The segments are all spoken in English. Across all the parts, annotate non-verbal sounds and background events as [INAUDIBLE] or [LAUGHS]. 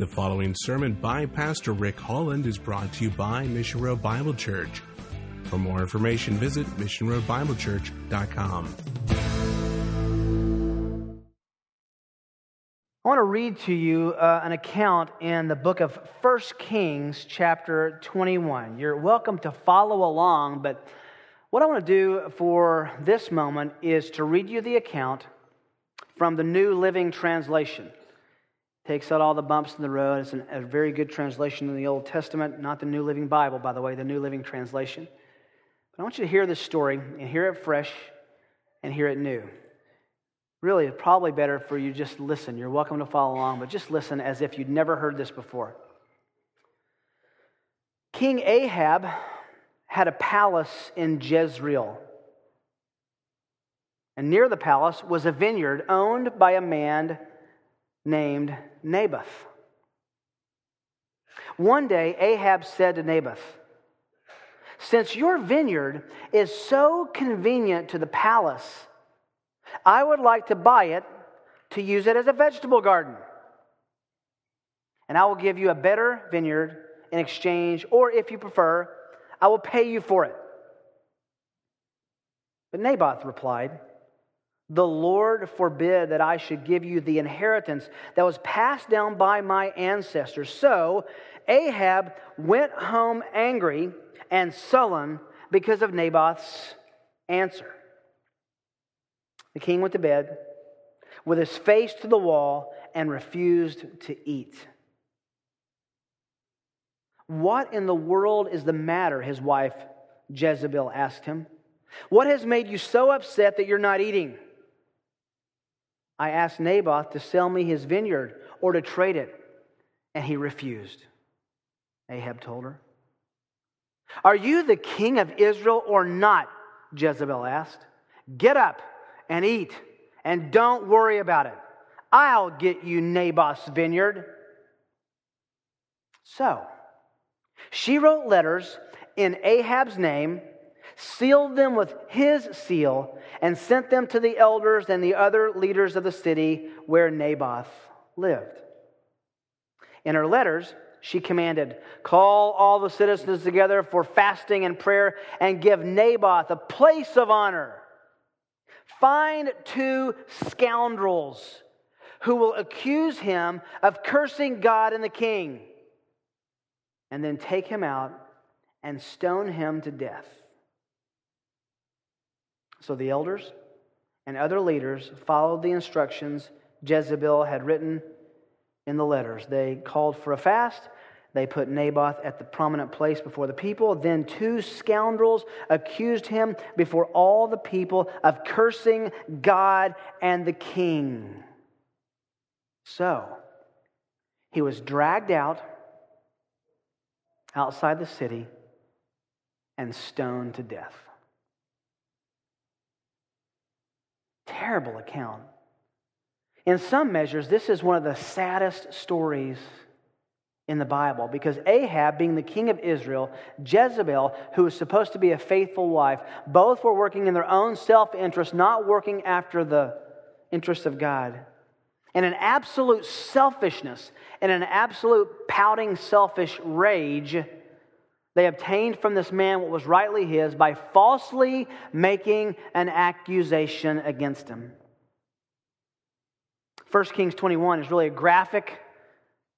The following sermon by Pastor Rick Holland is brought to you by Mission Road Bible Church. For more information, visit missionroadbiblechurch.com. I want to read to you uh, an account in the book of 1 Kings, chapter 21. You're welcome to follow along, but what I want to do for this moment is to read you the account from the New Living Translation. Takes out all the bumps in the road. It's an, a very good translation in the Old Testament, not the New Living Bible, by the way, the New Living Translation. But I want you to hear this story and hear it fresh and hear it new. Really, it's probably better for you just listen. You're welcome to follow along, but just listen as if you'd never heard this before. King Ahab had a palace in Jezreel. And near the palace was a vineyard owned by a man named Naboth. One day, Ahab said to Naboth, Since your vineyard is so convenient to the palace, I would like to buy it to use it as a vegetable garden. And I will give you a better vineyard in exchange, or if you prefer, I will pay you for it. But Naboth replied, the Lord forbid that I should give you the inheritance that was passed down by my ancestors. So Ahab went home angry and sullen because of Naboth's answer. The king went to bed with his face to the wall and refused to eat. What in the world is the matter? His wife Jezebel asked him. What has made you so upset that you're not eating? I asked Naboth to sell me his vineyard or to trade it, and he refused. Ahab told her. Are you the king of Israel or not? Jezebel asked. Get up and eat, and don't worry about it. I'll get you Naboth's vineyard. So, she wrote letters in Ahab's name sealed them with his seal, and sent them to the elders and the other leaders of the city where Naboth lived. In her letters, she commanded, Call all the citizens together for fasting and prayer, and give Naboth a place of honor. Find two scoundrels who will accuse him of cursing God and the king, and then take him out and stone him to death. So the elders and other leaders followed the instructions Jezebel had written in the letters. They called for a fast. They put Naboth at the prominent place before the people. Then two scoundrels accused him before all the people of cursing God and the king. So he was dragged out outside the city and stoned to death. Terrible account. In some measures, this is one of the saddest stories in the Bible because Ahab, being the king of Israel, Jezebel, who was supposed to be a faithful wife, both were working in their own self interest, not working after the interests of God. And an absolute selfishness and an absolute pouting, selfish rage they obtained from this man what was rightly his by falsely making an accusation against him. 1 Kings 21 is really a graphic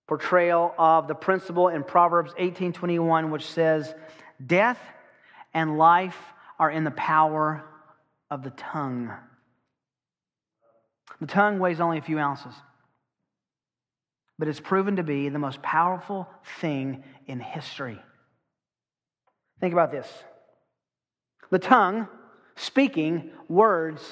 portrayal of the principle in Proverbs 18:21 which says death and life are in the power of the tongue. The tongue weighs only a few ounces, but it's proven to be the most powerful thing in history. Think about this the tongue speaking words.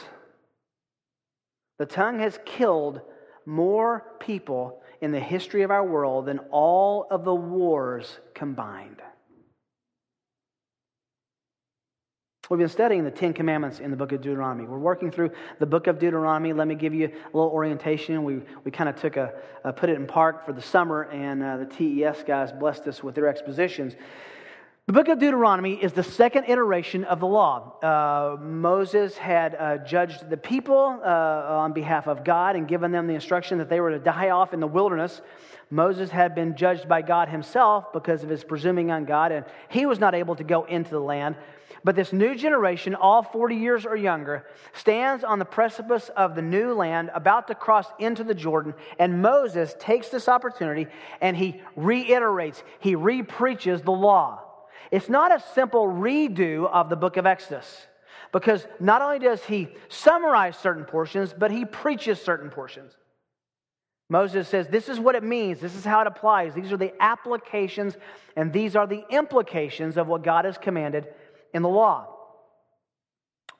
The tongue has killed more people in the history of our world than all of the wars combined. We've been studying the Ten Commandments in the book of Deuteronomy. We're working through the book of Deuteronomy. Let me give you a little orientation. We, we kind of took a, put it in park for the summer, and uh, the TES guys blessed us with their expositions. The book of Deuteronomy is the second iteration of the law. Uh, Moses had uh, judged the people uh, on behalf of God and given them the instruction that they were to die off in the wilderness. Moses had been judged by God himself because of his presuming on God, and he was not able to go into the land. But this new generation, all 40 years or younger, stands on the precipice of the new land, about to cross into the Jordan. And Moses takes this opportunity and he reiterates, he repreaches the law. It's not a simple redo of the book of Exodus, because not only does he summarize certain portions, but he preaches certain portions. Moses says, This is what it means. This is how it applies. These are the applications, and these are the implications of what God has commanded in the law.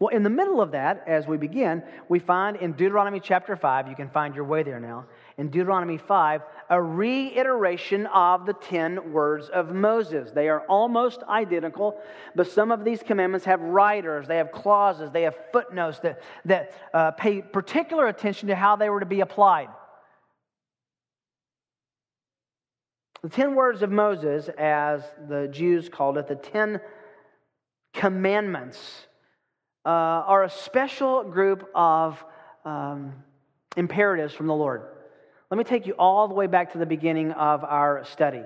Well, in the middle of that, as we begin, we find in Deuteronomy chapter 5, you can find your way there now, in Deuteronomy 5, a reiteration of the 10 words of Moses. They are almost identical, but some of these commandments have writers, they have clauses, they have footnotes that, that uh, pay particular attention to how they were to be applied. The 10 words of Moses, as the Jews called it, the 10 commandments uh, are a special group of um, imperatives from the Lord. Let me take you all the way back to the beginning of our study.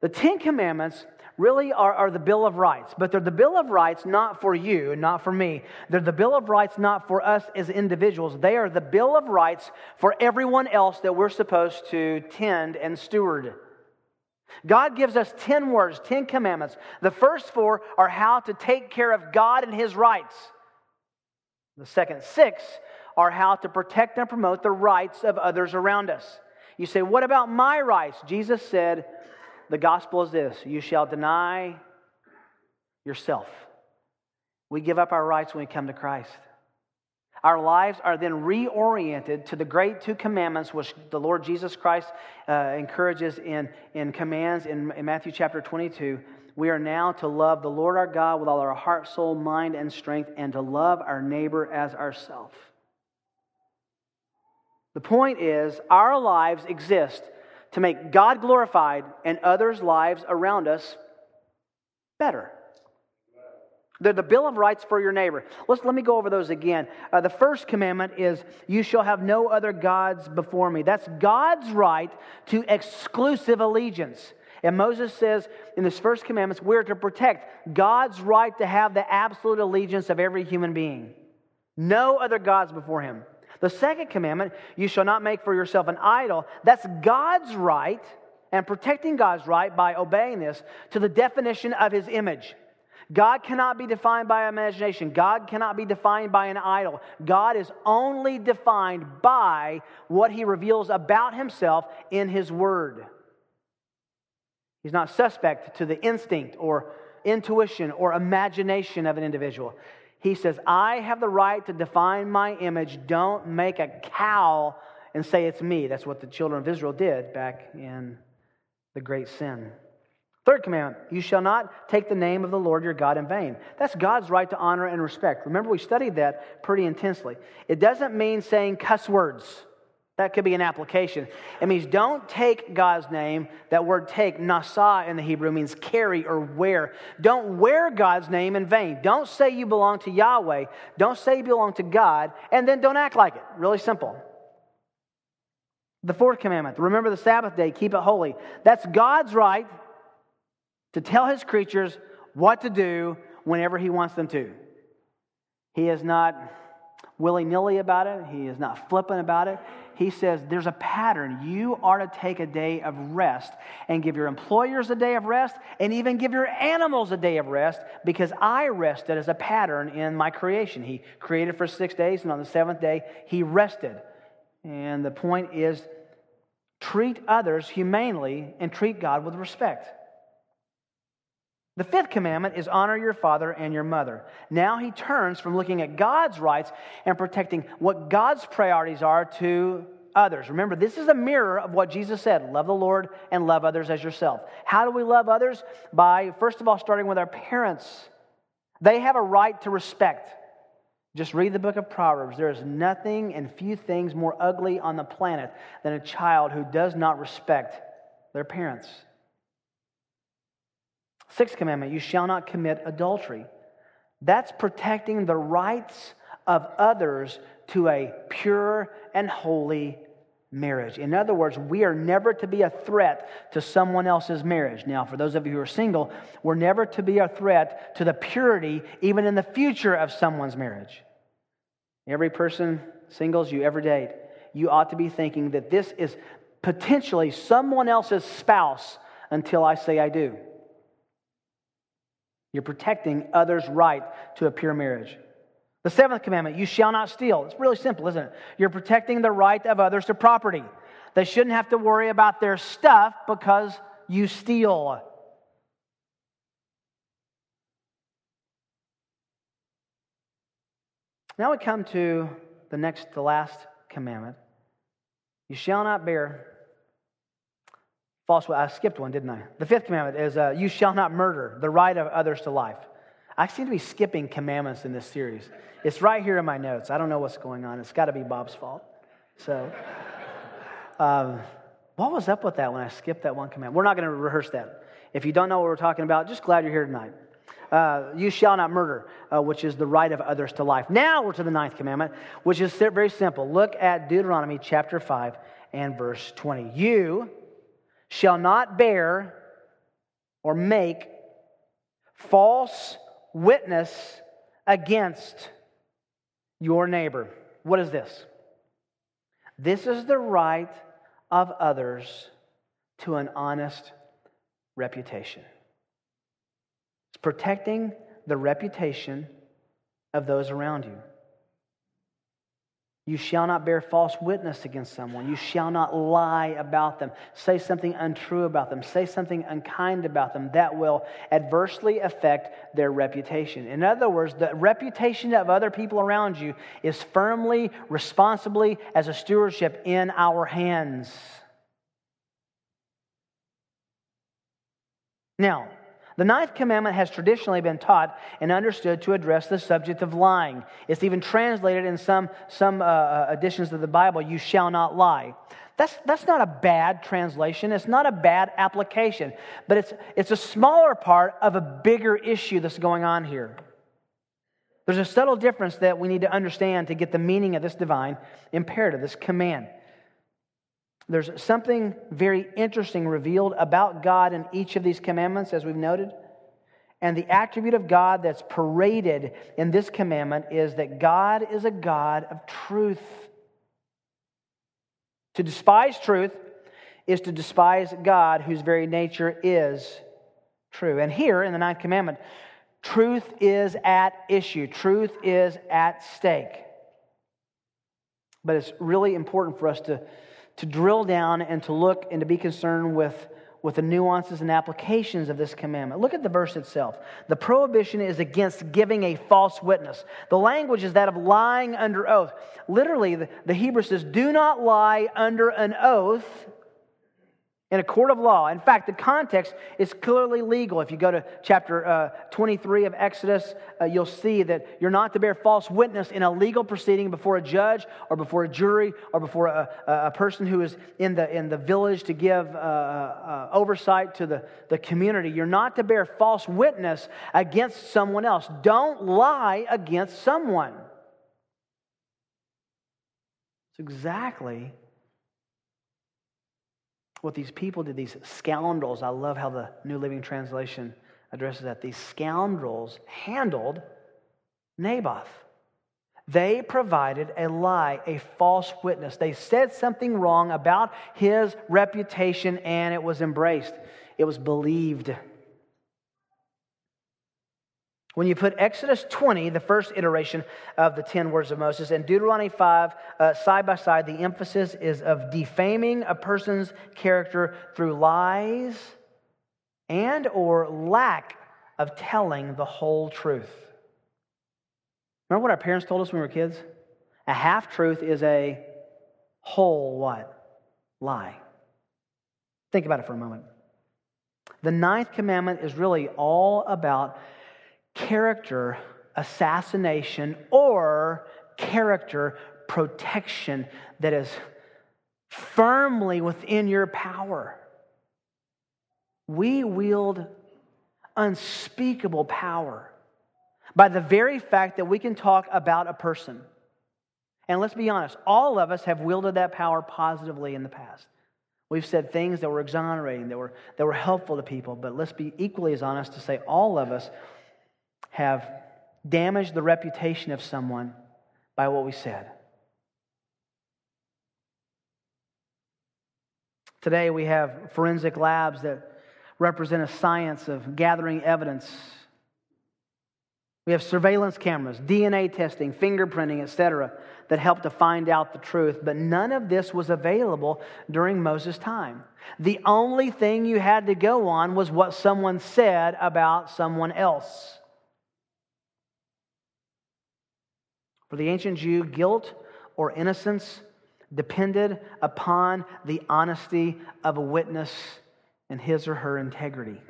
The Ten Commandments really are, are, the Bill of Rights, but they're the Bill of Rights not for you not for me. They're the Bill of Rights not for us as individuals. They are the Bill of Rights for everyone else that we're supposed to tend and steward. God gives us 10 words, 10 commandments. The first four are how to take care of God and His rights. The second six are how to protect and promote the rights of others around us. You say, What about my rights? Jesus said, The gospel is this you shall deny yourself. We give up our rights when we come to Christ. Our lives are then reoriented to the great two commandments which the Lord Jesus Christ uh, encourages in, in commands in, in Matthew chapter 22. We are now to love the Lord our God with all our heart, soul, mind, and strength, and to love our neighbor as ourself. The point is, our lives exist to make God glorified and others' lives around us better. They're the Bill of Rights for your neighbor. Let's, let me go over those again. Uh, the first commandment is, You shall have no other gods before me. That's God's right to exclusive allegiance. And Moses says in this first commandment, we're to protect God's right to have the absolute allegiance of every human being. No other gods before him. The second commandment, you shall not make for yourself an idol. That's God's right and protecting God's right by obeying this to the definition of his image. God cannot be defined by imagination. God cannot be defined by an idol. God is only defined by what he reveals about himself in his word. He's not suspect to the instinct or intuition or imagination of an individual. He says, I have the right to define my image. Don't make a cow and say it's me. That's what the children of Israel did back in the great sin. Third commandment, you shall not take the name of the Lord your God in vain. That's God's right to honor and respect. Remember, we studied that pretty intensely. It doesn't mean saying cuss words. That could be an application. It means don't take God's name. That word take, nasa in the Hebrew, means carry or wear. Don't wear God's name in vain. Don't say you belong to Yahweh. Don't say you belong to God, and then don't act like it. Really simple. The fourth commandment remember the Sabbath day, keep it holy. That's God's right to tell his creatures what to do whenever he wants them to. He is not willy nilly about it, he is not flippant about it. He says there's a pattern. You are to take a day of rest and give your employers a day of rest and even give your animals a day of rest because I rested as a pattern in my creation. He created for six days and on the seventh day he rested. And the point is treat others humanely and treat God with respect. The fifth commandment is honor your father and your mother. Now he turns from looking at God's rights and protecting what God's priorities are to others. Remember, this is a mirror of what Jesus said love the Lord and love others as yourself. How do we love others? By, first of all, starting with our parents. They have a right to respect. Just read the book of Proverbs. There is nothing and few things more ugly on the planet than a child who does not respect their parents. Sixth commandment, you shall not commit adultery. That's protecting the rights of others to a pure and holy marriage. In other words, we are never to be a threat to someone else's marriage. Now, for those of you who are single, we're never to be a threat to the purity, even in the future, of someone's marriage. Every person, singles you ever date, you ought to be thinking that this is potentially someone else's spouse until I say I do. You're protecting others' right to a pure marriage. The seventh commandment, you shall not steal. It's really simple, isn't it? You're protecting the right of others to property. They shouldn't have to worry about their stuff because you steal. Now we come to the next, the last commandment. You shall not bear false. I skipped one, didn't I? The fifth commandment is uh, you shall not murder, the right of others to life. I seem to be skipping commandments in this series. It's right here in my notes. I don't know what's going on. It's got to be Bob's fault. So, [LAUGHS] um, what was up with that when I skipped that one command? We're not going to rehearse that. If you don't know what we're talking about, just glad you're here tonight. Uh, you shall not murder, uh, which is the right of others to life. Now we're to the ninth commandment, which is very simple. Look at Deuteronomy chapter 5 and verse 20. You shall not bear or make false witness against your neighbor. What is this? This is the right of others to an honest reputation. It's protecting the reputation of those around you. You shall not bear false witness against someone. You shall not lie about them. Say something untrue about them. Say something unkind about them that will adversely affect their reputation. In other words, the reputation of other people around you is firmly, responsibly, as a stewardship in our hands. Now, the ninth commandment has traditionally been taught and understood to address the subject of lying. It's even translated in some, some uh, uh, editions of the Bible, you shall not lie. That's, that's not a bad translation. It's not a bad application, but it's, it's a smaller part of a bigger issue that's going on here. There's a subtle difference that we need to understand to get the meaning of this divine imperative, this command. There's something very interesting revealed about God in each of these commandments, as we've noted. And the attribute of God that's paraded in this commandment is that God is a God of truth. To despise truth is to despise God, whose very nature is true. And here in the ninth commandment, truth is at issue, truth is at stake. But it's really important for us to to drill down and to look and to be concerned with, with the nuances and applications of this commandment. Look at the verse itself. The prohibition is against giving a false witness. The language is that of lying under oath. Literally, the, the Hebrew says, Do not lie under an oath in a court of law. In fact, the context is clearly legal. If you go to chapter uh, 23 of Exodus, uh, you'll see that you're not to bear false witness in a legal proceeding before a judge or before a jury or before a, a person who is in the, in the village to give uh, uh oversight to the, the community. You're not to bear false witness against someone else. Don't lie against someone. It's exactly what these people did, these scoundrels, I love how the New Living Translation addresses that. These scoundrels handled Naboth. They provided a lie, a false witness. They said something wrong about his reputation and it was embraced, it was believed. When you put Exodus 20, the first iteration of the 10 words of Moses, and Deuteronomy 5 uh, side by side, the emphasis is of defaming a person's character through lies and or lack of telling the whole truth. Remember what our parents told us when we were kids? A half truth is a whole what? Lie. Think about it for a moment. The ninth commandment is really all about character assassination or character protection that is firmly within your power. We wield unspeakable power by the very fact that we can talk about a person. And let's be honest, all of us have wielded that power positively in the past. We've said things that were exonerating, that were, that were helpful to people, but let's be equally as honest to say all of us have damaged the reputation of someone by what we said. Today we have forensic labs that represent a science of gathering evidence. We have surveillance cameras, DNA testing, fingerprinting, etc., that help to find out the truth. But none of this was available during Moses' time. The only thing you had to go on was what someone said about someone else. For the ancient Jew, guilt or innocence depended upon the honesty of a witness and his or her integrity.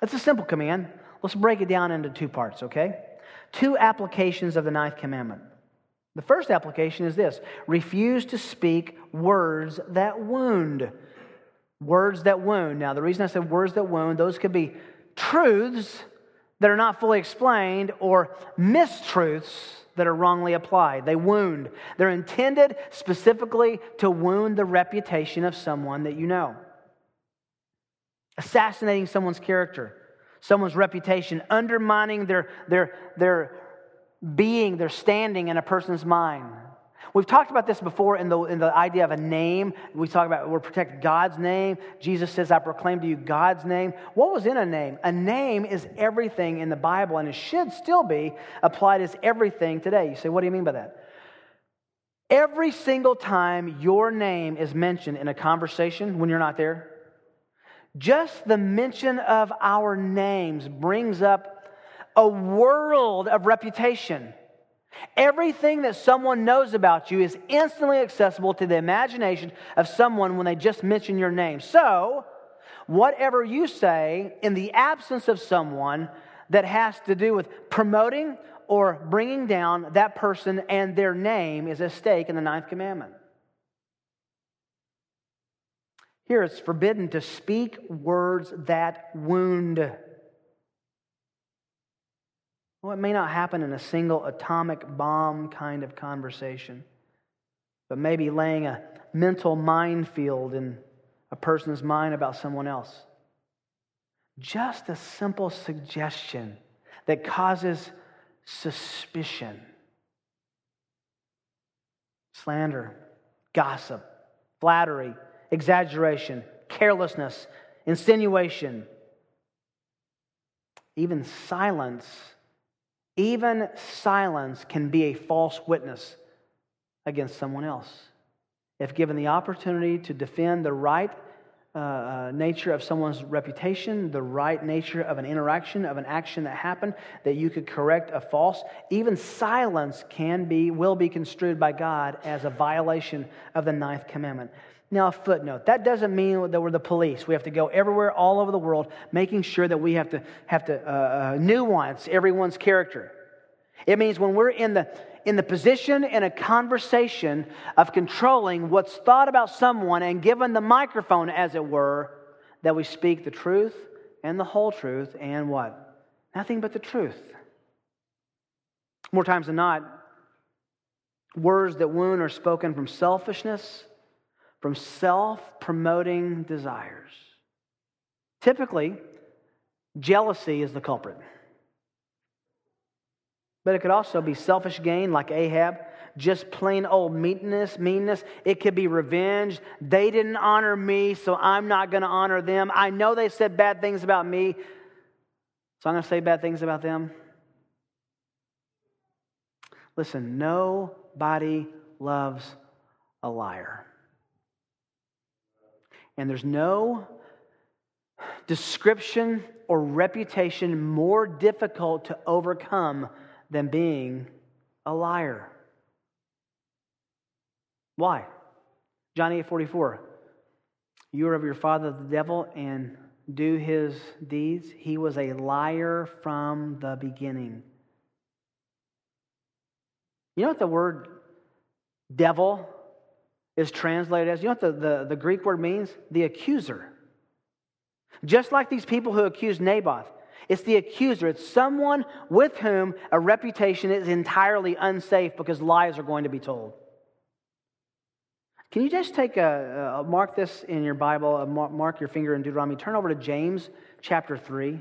That's a simple command. Let's break it down into two parts, okay? Two applications of the ninth commandment. The first application is this refuse to speak words that wound. Words that wound. Now, the reason I said words that wound, those could be truths that are not fully explained or mistruths that are wrongly applied. They wound. They're intended specifically to wound the reputation of someone that you know. Assassinating someone's character, someone's reputation, undermining their, their, their being, their standing in a person's mind. We've talked about this before in the, in the idea of a name. We talk about we're protect God's name. Jesus says, I proclaim to you God's name. What was in a name? A name is everything in the Bible, and it should still be applied as everything today. You say, what do you mean by that? Every single time your name is mentioned in a conversation when you're not there, just the mention of our names brings up a world of reputation. Everything that someone knows about you is instantly accessible to the imagination of someone when they just mention your name. So, whatever you say in the absence of someone that has to do with promoting or bringing down that person and their name is a stake in the ninth commandment. Here it's forbidden to speak words that wound. Well, it may not happen in a single atomic bomb kind of conversation, but maybe laying a mental minefield in a person's mind about someone else. Just a simple suggestion that causes suspicion, slander, gossip, flattery, exaggeration, carelessness, insinuation, even silence even silence can be a false witness against someone else. If given the opportunity to defend the right uh, uh, nature of someone's reputation, the right nature of an interaction, of an action that happened, that you could correct a false, even silence can be, will be construed by God as a violation of the ninth commandment. Now, a footnote. That doesn't mean that we're the police. We have to go everywhere, all over the world, making sure that we have to, have to uh, uh, nuance everyone's character. It means when we're in the, in the position in a conversation of controlling what's thought about someone and given the microphone, as it were, that we speak the truth and the whole truth and what? Nothing but the truth. More times than not, words that wound are spoken from selfishness from self promoting desires. Typically, jealousy is the culprit. But it could also be selfish gain, like Ahab, just plain old meanness, meanness. It could be revenge. They didn't honor me, so I'm not going to honor them. I know they said bad things about me, so I'm going to say bad things about them. Listen, nobody loves a liar. And there's no description or reputation more difficult to overcome than being a liar. Why? John 8 44. You are of your father the devil and do his deeds. He was a liar from the beginning. You know what the word devil is translated as. You know what the, the, the Greek word means? The accuser. Just like these people who accused Naboth. It's the accuser. It's someone with whom a reputation is entirely unsafe because lies are going to be told. Can you just take a, a mark this in your Bible, mark your finger in Deuteronomy? Turn over to James chapter 3.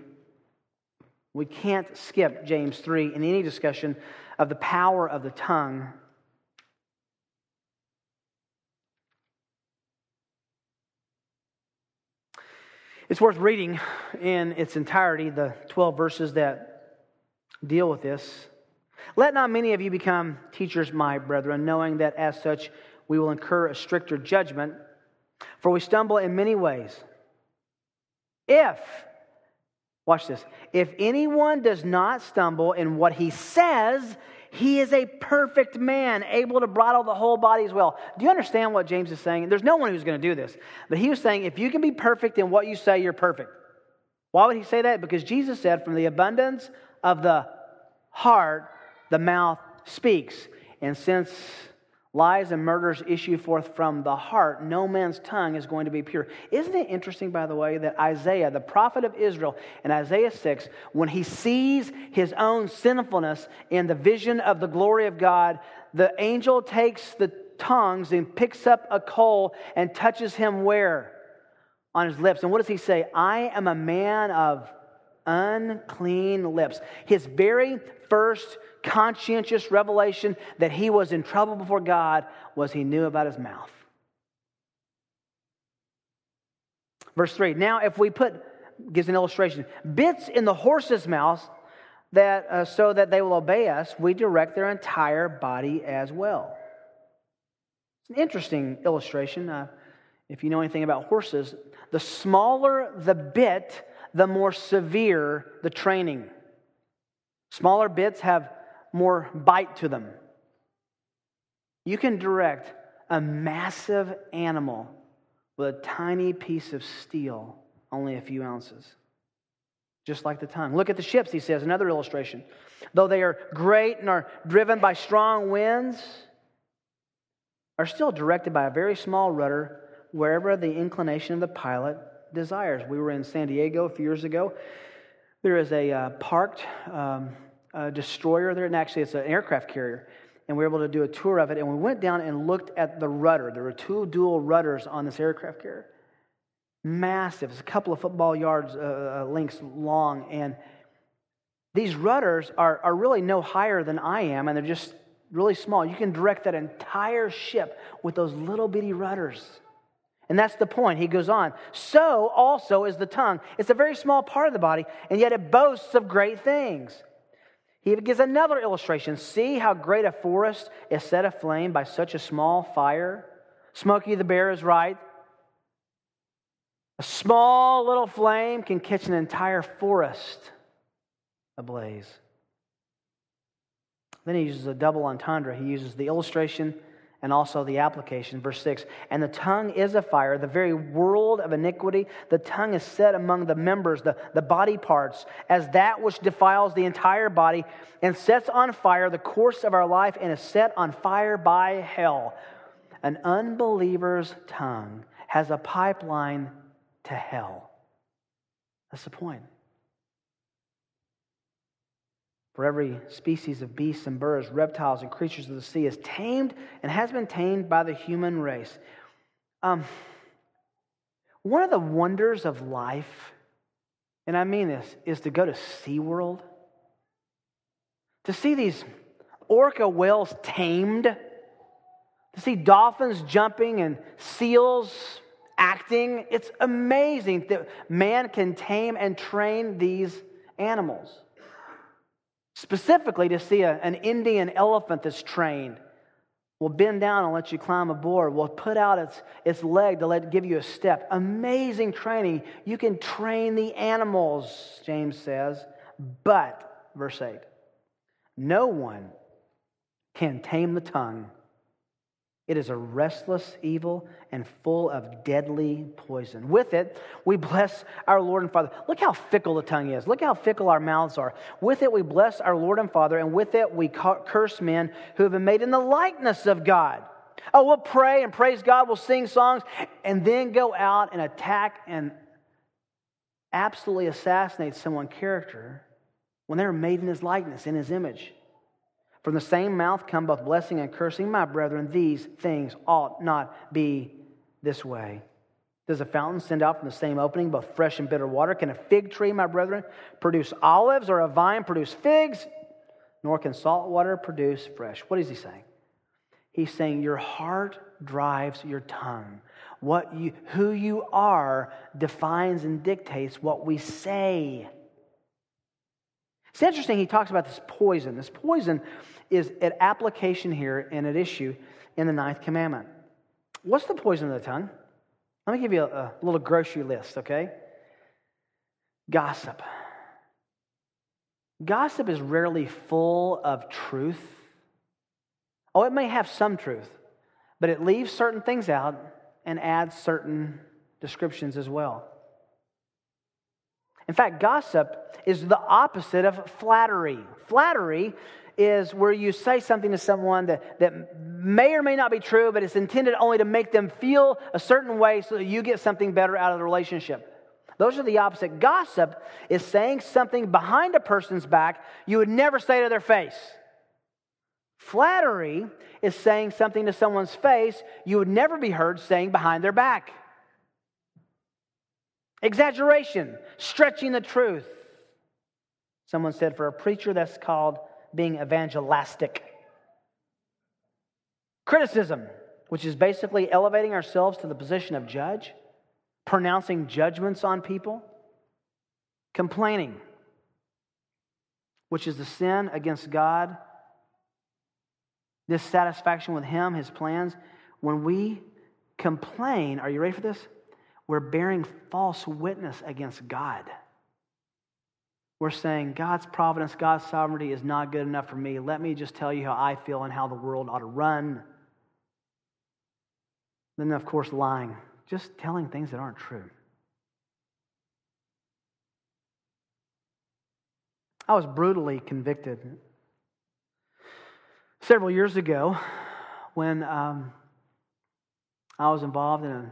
We can't skip James 3 in any discussion of the power of the tongue. It's worth reading in its entirety the 12 verses that deal with this. Let not many of you become teachers, my brethren, knowing that as such we will incur a stricter judgment, for we stumble in many ways. If, watch this, if anyone does not stumble in what he says, he is a perfect man, able to bridle the whole body as well. Do you understand what James is saying? There's no one who's going to do this. But he was saying, if you can be perfect in what you say, you're perfect. Why would he say that? Because Jesus said, from the abundance of the heart, the mouth speaks. And since Lies and murders issue forth from the heart. No man's tongue is going to be pure. Isn't it interesting, by the way, that Isaiah, the prophet of Israel, in Isaiah 6, when he sees his own sinfulness in the vision of the glory of God, the angel takes the tongues and picks up a coal and touches him where? On his lips. And what does he say? I am a man of unclean lips. His very first conscientious revelation that he was in trouble before God was he knew about his mouth. Verse 3 Now, if we put, gives an illustration, bits in the horse's mouth that, uh, so that they will obey us, we direct their entire body as well. It's an interesting illustration. Uh, if you know anything about horses, the smaller the bit, the more severe the training. Smaller bits have more bite to them. You can direct a massive animal with a tiny piece of steel, only a few ounces. Just like the tongue. Look at the ships, he says, another illustration. Though they are great and are driven by strong winds, are still directed by a very small rudder wherever the inclination of the pilot desires. We were in San Diego a few years ago. There is a uh, parked um, destroyer there, and actually it's an aircraft carrier. And we were able to do a tour of it, and we went down and looked at the rudder. There were two dual rudders on this aircraft carrier. Massive. It's a couple of football yards uh, uh, lengths long. And these rudders are, are really no higher than I am, and they're just really small. You can direct that entire ship with those little bitty rudders. And that's the point. He goes on. So also is the tongue. It's a very small part of the body, and yet it boasts of great things. He gives another illustration. See how great a forest is set aflame by such a small fire? Smokey the Bear is right. A small little flame can catch an entire forest ablaze. Then he uses a double entendre. He uses the illustration and also the application. Verse 6 And the tongue is a fire, the very world of iniquity. The tongue is set among the members, the, the body parts, as that which defiles the entire body and sets on fire the course of our life and is set on fire by hell. An unbeliever's tongue has a pipeline to hell. That's the point. For every species of beasts and birds, reptiles, and creatures of the sea is tamed and has been tamed by the human race. Um, one of the wonders of life, and I mean this, is to go to SeaWorld, to see these orca whales tamed, to see dolphins jumping and seals acting. It's amazing that man can tame and train these animals. Specifically, to see a, an Indian elephant that's trained will bend down and let you climb aboard, will put out its, its leg to let give you a step. Amazing training. You can train the animals, James says. But, verse 8, no one can tame the tongue. It is a restless evil and full of deadly poison. With it, we bless our Lord and Father. Look how fickle the tongue is. Look how fickle our mouths are. With it, we bless our Lord and Father, and with it, we curse men who have been made in the likeness of God. Oh, we'll pray and praise God, we'll sing songs, and then go out and attack and absolutely assassinate someone's character when they're made in his likeness, in his image. From the same mouth come both blessing and cursing. My brethren, these things ought not be this way. Does a fountain send out from the same opening both fresh and bitter water? Can a fig tree, my brethren, produce olives or a vine produce figs? Nor can salt water produce fresh. What is he saying? He's saying your heart drives your tongue. What you, who you are defines and dictates what we say. It's interesting, he talks about this poison. This poison is an application here and an issue in the ninth commandment. What's the poison of the tongue? Let me give you a, a little grocery list, okay? Gossip. Gossip is rarely full of truth. Oh, it may have some truth, but it leaves certain things out and adds certain descriptions as well. In fact, gossip is the opposite of flattery. Flattery is where you say something to someone that, that may or may not be true, but it's intended only to make them feel a certain way so that you get something better out of the relationship. Those are the opposite. Gossip is saying something behind a person's back you would never say to their face. Flattery is saying something to someone's face you would never be heard saying behind their back. Exaggeration, stretching the truth. Someone said for a preacher, that's called being evangelistic. Criticism, which is basically elevating ourselves to the position of judge, pronouncing judgments on people. Complaining, which is the sin against God, dissatisfaction with Him, His plans. When we complain, are you ready for this? We're bearing false witness against God. We're saying God's providence, God's sovereignty is not good enough for me. Let me just tell you how I feel and how the world ought to run. Then, of course, lying, just telling things that aren't true. I was brutally convicted several years ago when um, I was involved in a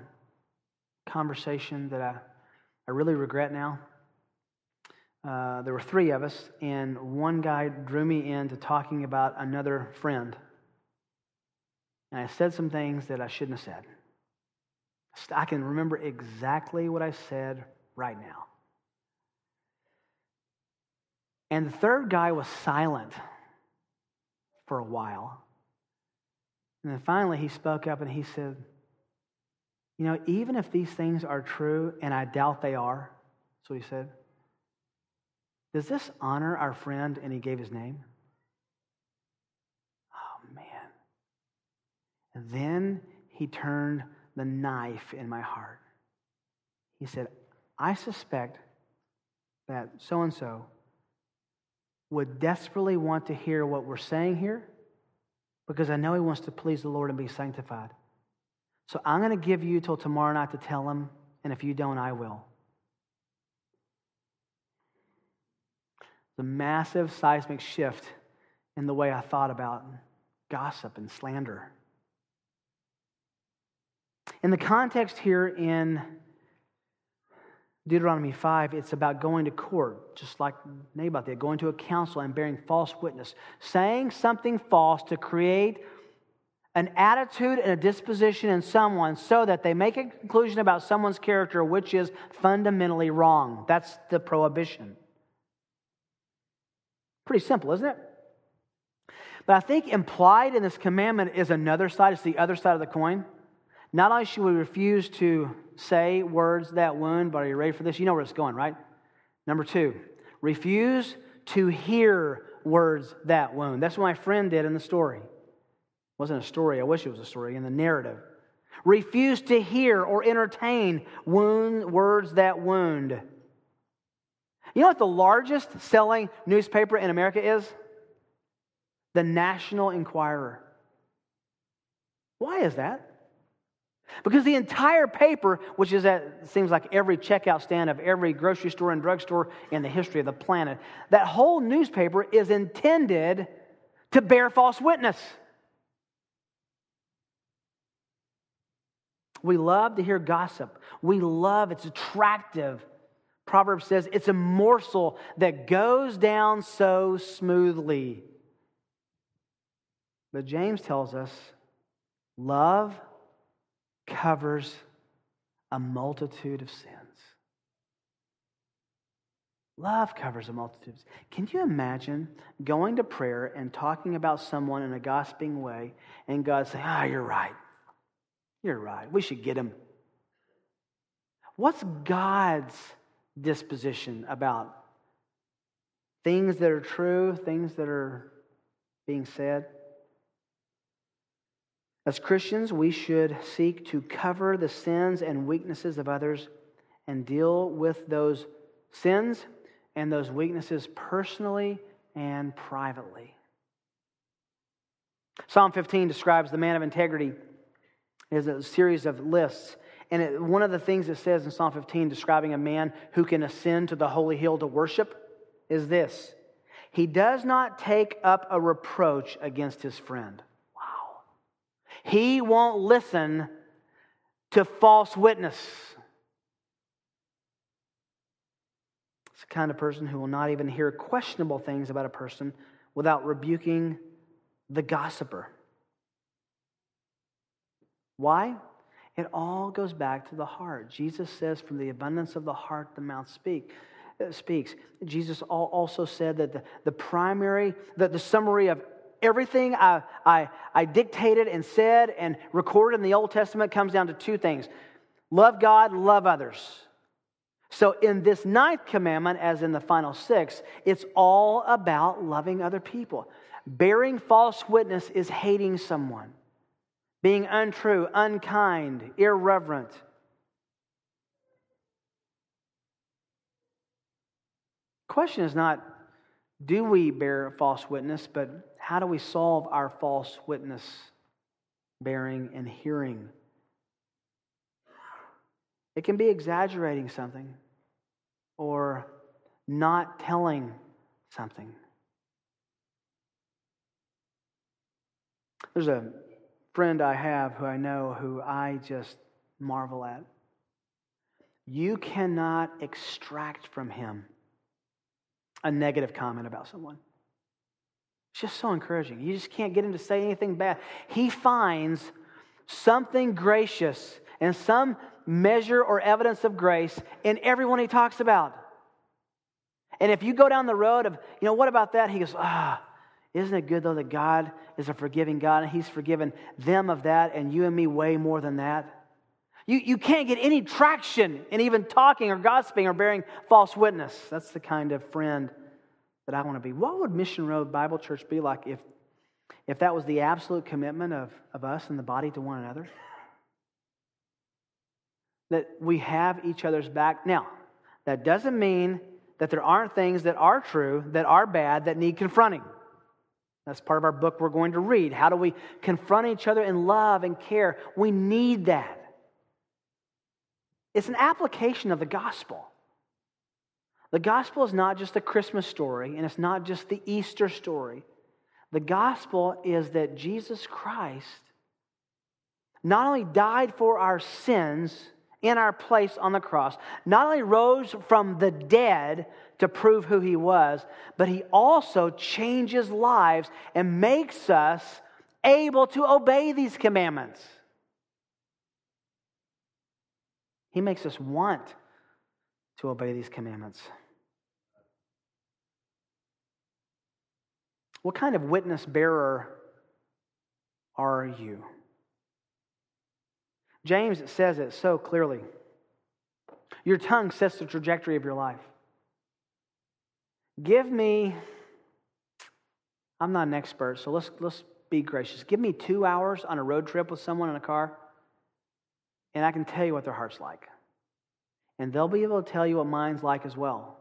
conversation that I, I really regret now. Uh, there were three of us, and one guy drew me into talking about another friend. And I said some things that I shouldn't have said. I can remember exactly what I said right now. And the third guy was silent for a while. And then finally he spoke up and he said, You know, even if these things are true, and I doubt they are, what he said, does this honor our friend? And he gave his name. Oh, man. And then he turned the knife in my heart. He said, I suspect that so and so would desperately want to hear what we're saying here because I know he wants to please the Lord and be sanctified. So I'm going to give you till tomorrow night to tell him, and if you don't, I will. the massive seismic shift in the way I thought about gossip and slander. In the context here in Deuteronomy 5, it's about going to court, just like Naboth did, going to a council and bearing false witness, saying something false to create an attitude and a disposition in someone so that they make a conclusion about someone's character which is fundamentally wrong. That's the prohibition. Pretty simple, isn't it? But I think implied in this commandment is another side, it's the other side of the coin. Not only should we refuse to say words that wound, but are you ready for this? You know where it's going, right? Number two, refuse to hear words that wound. That's what my friend did in the story. Wasn't a story, I wish it was a story, in the narrative. Refuse to hear or entertain wound, words that wound. You know what the largest selling newspaper in America is? The National Enquirer. Why is that? Because the entire paper, which is at, seems like every checkout stand of every grocery store and drugstore in the history of the planet, that whole newspaper is intended to bear false witness. We love to hear gossip. We love, it's attractive Proverbs says it's a morsel that goes down so smoothly. But James tells us love covers a multitude of sins. Love covers a multitude. Can you imagine going to prayer and talking about someone in a gossiping way and God saying, Ah, oh, you're right. You're right. We should get him. What's God's disposition about things that are true, things that are being said? As Christians, we should seek to cover the sins and weaknesses of others and deal with those sins and those weaknesses personally and privately. Psalm 15 describes the man of integrity as a series of lists. And it, one of the things it says in Psalm 15 describing a man who can ascend to the holy hill to worship is this He does not take up a reproach against his friend. Wow. He won't listen to false witness. It's the kind of person who will not even hear questionable things about a person without rebuking the gossiper. Why? It all goes back to the heart. Jesus says, from the abundance of the heart, the mouth speak, uh, speaks. Jesus also said that the, the primary, that the summary of everything I, I, I dictated and said and recorded in the Old Testament comes down to two things love God, love others. So, in this ninth commandment, as in the final six, it's all about loving other people. Bearing false witness is hating someone, being untrue, unkind, irreverent. Question is not do we bear false witness, but how do we solve our false witness bearing and hearing it can be exaggerating something or not telling something. There's a friend I have who I know who I just marvel at. You cannot extract from him a negative comment about someone. It's just so encouraging. You just can't get him to say anything bad. He finds something gracious and some measure or evidence of grace in everyone he talks about. And if you go down the road of, you know, what about that? He goes, ah, isn't it good though that God is a forgiving God and he's forgiven them of that and you and me way more than that? You, you can't get any traction in even talking or gossiping or bearing false witness. That's the kind of friend that I want to be. What would Mission Road Bible Church be like if, if that was the absolute commitment of, of us and the body to one another? that we have each other's back. Now, that doesn't mean that there aren't things that are true, that are bad, that need confronting. That's part of our book we're going to read. How do we confront each other in love and care? We need that. It's an application of the gospel. The gospel is not just the Christmas story, and it's not just the Easter story. The gospel is that Jesus Christ not only died for our sins, in our place on the cross, not only rose from the dead to prove who he was, but he also changes lives and makes us able to obey these commandments. He makes us want to obey these commandments. What kind of witness bearer are you? James says it so clearly. Your tongue sets the trajectory of your life. Give me, I'm not an expert, so let's, let's be gracious. Give me two hours on a road trip with someone in a car, and I can tell you what their heart's like. And they'll be able to tell you what mine's like as well.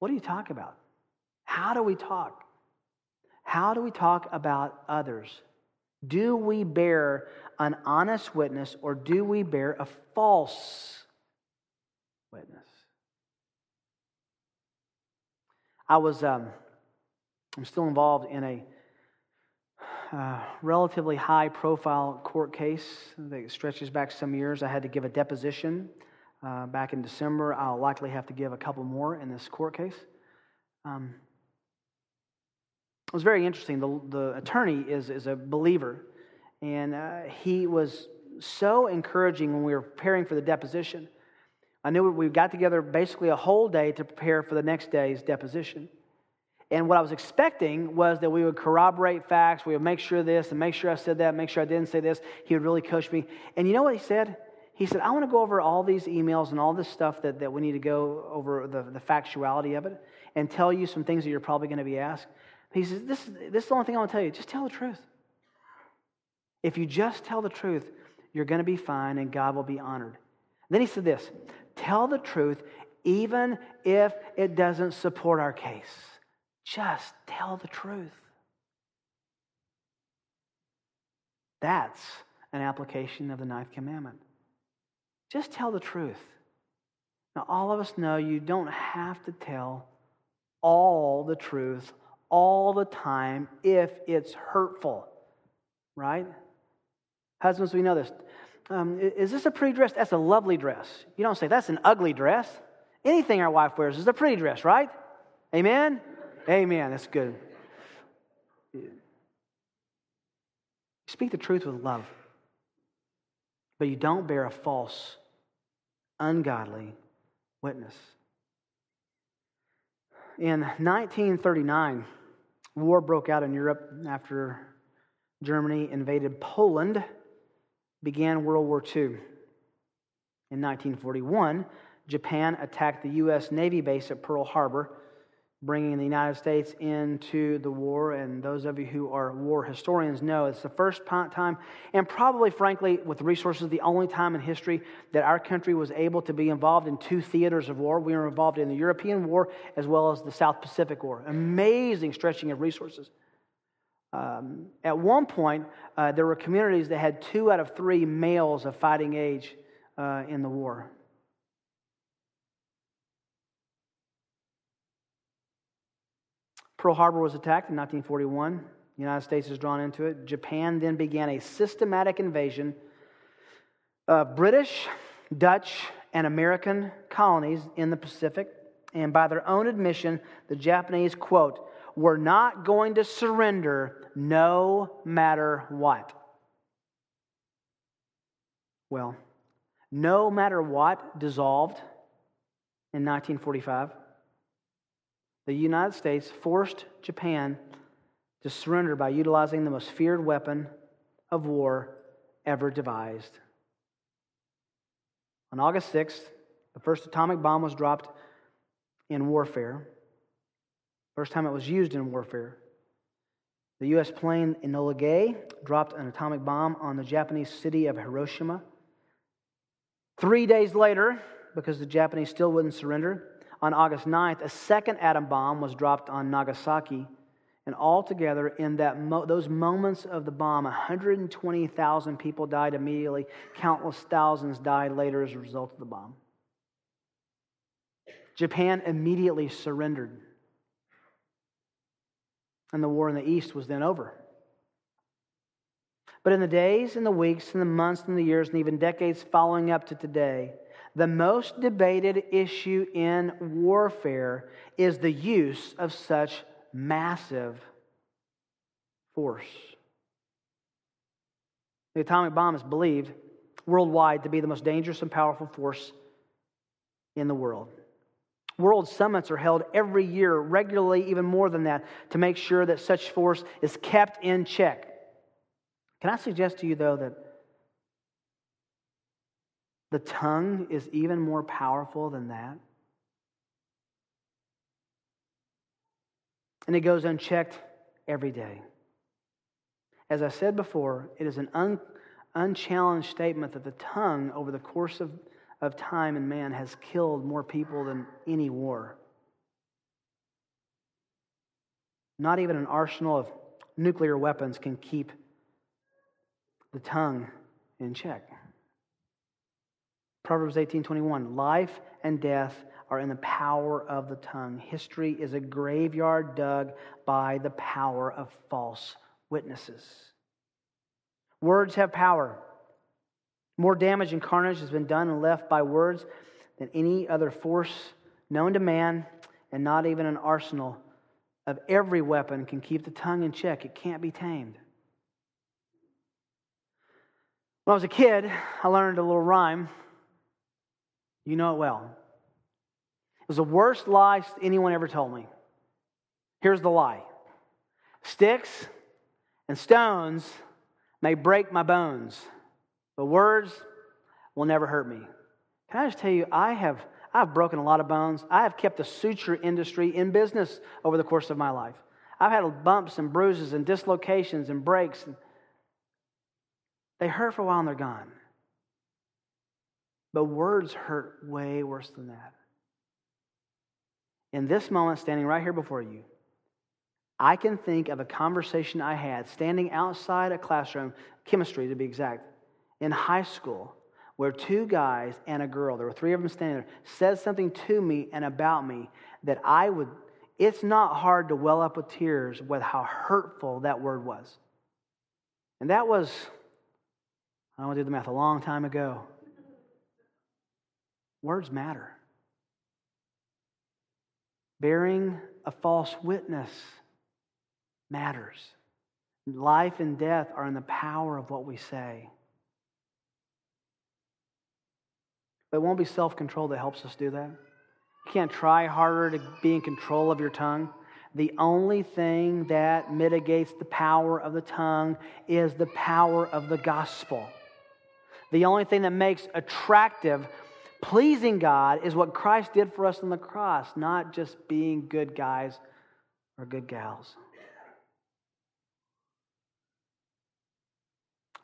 What do you talk about? How do we talk? How do we talk about others? Do we bear an honest witness or do we bear a false witness? I was, um, I'm still involved in a uh, relatively high profile court case that stretches back some years. I had to give a deposition uh, back in December. I'll likely have to give a couple more in this court case. Um, it was very interesting. The, the attorney is, is a believer, and uh, he was so encouraging when we were preparing for the deposition. I knew we got together basically a whole day to prepare for the next day's deposition. And what I was expecting was that we would corroborate facts, we would make sure this and make sure I said that, make sure I didn't say this. He would really coach me. And you know what he said? He said, I want to go over all these emails and all this stuff that, that we need to go over the, the factuality of it and tell you some things that you're probably going to be asked. He says, this, this is the only thing I want to tell you. Just tell the truth. If you just tell the truth, you're going to be fine and God will be honored. Then he said this tell the truth even if it doesn't support our case. Just tell the truth. That's an application of the ninth commandment. Just tell the truth. Now, all of us know you don't have to tell all the truth all the time if it's hurtful, right? Husbands, we know this. Um, is this a pretty dress? That's a lovely dress. You don't say, that's an ugly dress. Anything our wife wears is a pretty dress, right? Amen? Amen. That's good. Speak the truth with love, but you don't bear a false, ungodly witness. In 1939, war broke out in Europe after Germany invaded Poland, began World War II. In 1941, Japan attacked the U.S. Navy base at Pearl Harbor bringing the United States into the war. And those of you who are war historians know it's the first time, and probably, frankly, with resources, the only time in history that our country was able to be involved in two theaters of war. We were involved in the European War as well as the South Pacific War. Amazing stretching of resources. Um, at one point, uh, there were communities that had two out of three males of fighting age uh, in the war. Pearl Harbor was attacked in 1941. The United States is drawn into it. Japan then began a systematic invasion of British, Dutch, and American colonies in the Pacific. And by their own admission, the Japanese, quote, were not going to surrender no matter what. Well, no matter what dissolved in 1945 the United States forced Japan to surrender by utilizing the most feared weapon of war ever devised. On August 6th, the first atomic bomb was dropped in warfare. First time it was used in warfare. The U.S. plane Enola Gay dropped an atomic bomb on the Japanese city of Hiroshima. Three days later, because the Japanese still wouldn't surrender, on August 9th, a second atom bomb was dropped on Nagasaki. And altogether, in that mo- those moments of the bomb, 120,000 people died immediately. Countless thousands died later as a result of the bomb. Japan immediately surrendered. And the war in the East was then over. But in the days and the weeks and the months and the years and even decades following up to today, the most debated issue in warfare is the use of such massive force. The atomic bomb is believed worldwide to be the most dangerous and powerful force in the world. World summits are held every year, regularly, even more than that, to make sure that such force is kept in check. Can I suggest to you, though, that the tongue is even more powerful than that. And it goes unchecked every day. As I said before, it is an un, unchallenged statement that the tongue, over the course of, of time and man, has killed more people than any war. Not even an arsenal of nuclear weapons can keep the tongue in check. Proverbs 18:21 Life and death are in the power of the tongue. History is a graveyard dug by the power of false witnesses. Words have power. More damage and carnage has been done and left by words than any other force known to man, and not even an arsenal of every weapon can keep the tongue in check. It can't be tamed. When I was a kid, I learned a little rhyme. You know it well. It was the worst lie anyone ever told me. Here's the lie Sticks and stones may break my bones, but words will never hurt me. Can I just tell you, I have I've broken a lot of bones. I have kept the suture industry in business over the course of my life. I've had bumps and bruises and dislocations and breaks. They hurt for a while and they're gone. But words hurt way worse than that. In this moment, standing right here before you, I can think of a conversation I had standing outside a classroom, chemistry to be exact, in high school, where two guys and a girl, there were three of them standing there, said something to me and about me that I would, it's not hard to well up with tears with how hurtful that word was. And that was, I don't want to do the math, a long time ago. Words matter. Bearing a false witness matters. Life and death are in the power of what we say. But it won't be self control that helps us do that. You can't try harder to be in control of your tongue. The only thing that mitigates the power of the tongue is the power of the gospel. The only thing that makes attractive, pleasing God is what Christ did for us on the cross, not just being good guys or good gals.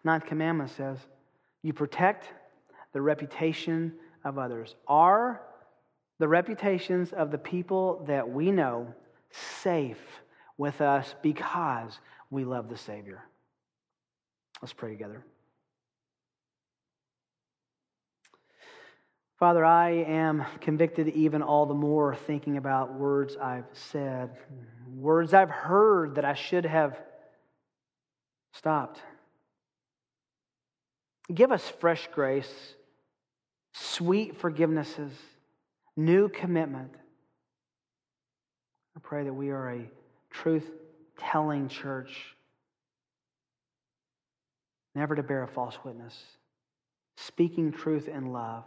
Ninth commandment says, You protect the reputation of others. Are the reputations of the people that we know safe with us because we love the Savior? Let's pray together. Father, I am convicted even all the more thinking about words I've said, words I've heard that I should have stopped. Give us fresh grace, sweet forgivenesses, new commitment. I pray that we are a truth telling church, never to bear a false witness, speaking truth in love,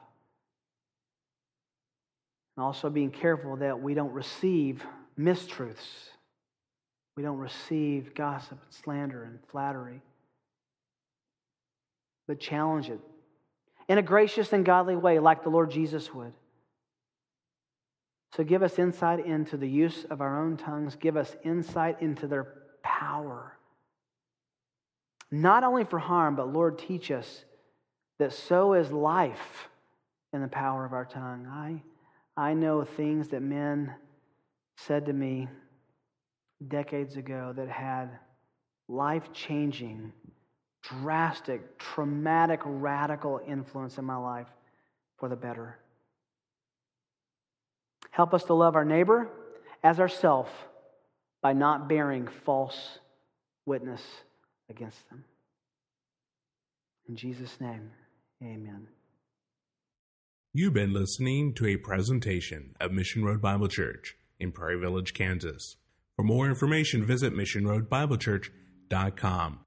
and also being careful that we don't receive mistruths. We don't receive gossip and slander and flattery but challenge it in a gracious and godly way, like the Lord Jesus would. So give us insight into the use of our own tongues, give us insight into their power. Not only for harm, but Lord, teach us that so is life in the power of our tongue. I, I know things that men said to me decades ago that had life changing drastic, traumatic, radical influence in my life for the better. Help us to love our neighbor as ourself by not bearing false witness against them. In Jesus' name, amen. You've been listening to a presentation of Mission Road Bible Church in Prairie Village, Kansas. For more information, visit missionroadbiblechurch.com.